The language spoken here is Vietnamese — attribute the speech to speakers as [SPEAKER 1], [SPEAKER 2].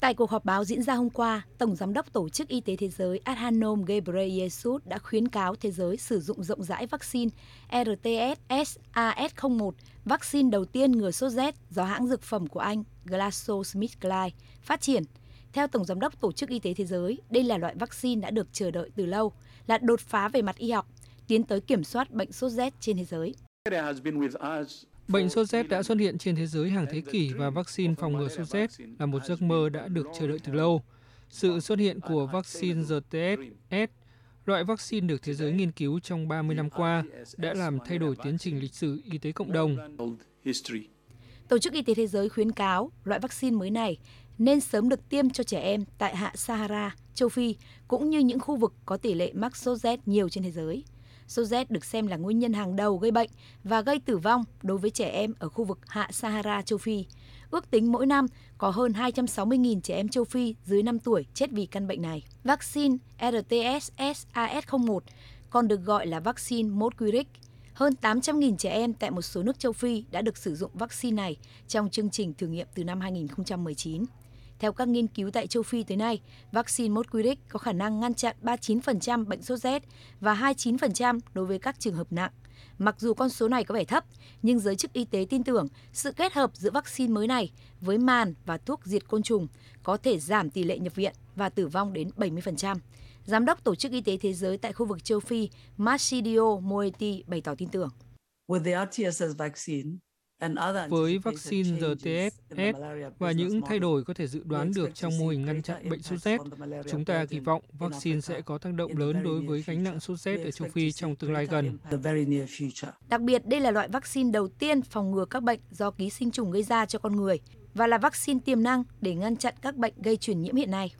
[SPEAKER 1] Tại cuộc họp báo diễn ra hôm qua, Tổng Giám đốc Tổ chức Y tế Thế giới Adhanom Ghebreyesus đã khuyến cáo thế giới sử dụng rộng rãi vaccine RTS-SAS01, vaccine đầu tiên ngừa sốt rét do hãng dược phẩm của Anh GlaxoSmithKline phát triển. Theo Tổng Giám đốc Tổ chức Y tế Thế giới, đây là loại vaccine đã được chờ đợi từ lâu, là đột phá về mặt y học, tiến tới kiểm soát bệnh sốt rét trên thế giới.
[SPEAKER 2] Bệnh sốt rét đã xuất hiện trên thế giới hàng thế kỷ và vaccine phòng ngừa sốt rét là một giấc mơ đã được chờ đợi từ lâu. Sự xuất hiện của vaccine RTS, loại vaccine được thế giới nghiên cứu trong 30 năm qua, đã làm thay đổi tiến trình lịch sử y tế cộng đồng.
[SPEAKER 1] Tổ chức Y tế Thế giới khuyến cáo loại vaccine mới này nên sớm được tiêm cho trẻ em tại hạ Sahara, châu Phi, cũng như những khu vực có tỷ lệ mắc sốt rét nhiều trên thế giới. Sốt rét được xem là nguyên nhân hàng đầu gây bệnh và gây tử vong đối với trẻ em ở khu vực hạ Sahara, châu Phi. Ước tính mỗi năm có hơn 260.000 trẻ em châu Phi dưới 5 tuổi chết vì căn bệnh này. Vaccine RTS-SAS01 còn được gọi là vaccine Mosquirix. Hơn 800.000 trẻ em tại một số nước châu Phi đã được sử dụng vaccine này trong chương trình thử nghiệm từ năm 2019. Theo các nghiên cứu tại châu Phi tới nay, vaccine Mosquirix có khả năng ngăn chặn 39% bệnh sốt rét và 29% đối với các trường hợp nặng. Mặc dù con số này có vẻ thấp, nhưng giới chức y tế tin tưởng sự kết hợp giữa vaccine mới này với màn và thuốc diệt côn trùng có thể giảm tỷ lệ nhập viện và tử vong đến 70%. Giám đốc Tổ chức Y tế Thế giới tại khu vực châu Phi Marsidio Moeti bày tỏ tin tưởng.
[SPEAKER 2] With the RTSS vaccine, với vaccine RTS và những thay đổi có thể dự đoán được trong mô hình ngăn chặn bệnh sốt rét, chúng ta kỳ vọng vaccine sẽ có tác động lớn đối với gánh nặng sốt rét ở châu Phi trong tương lai gần.
[SPEAKER 1] Đặc biệt, đây là loại vaccine đầu tiên phòng ngừa các bệnh do ký sinh trùng gây ra cho con người và là vaccine tiềm năng để ngăn chặn các bệnh gây truyền nhiễm hiện nay.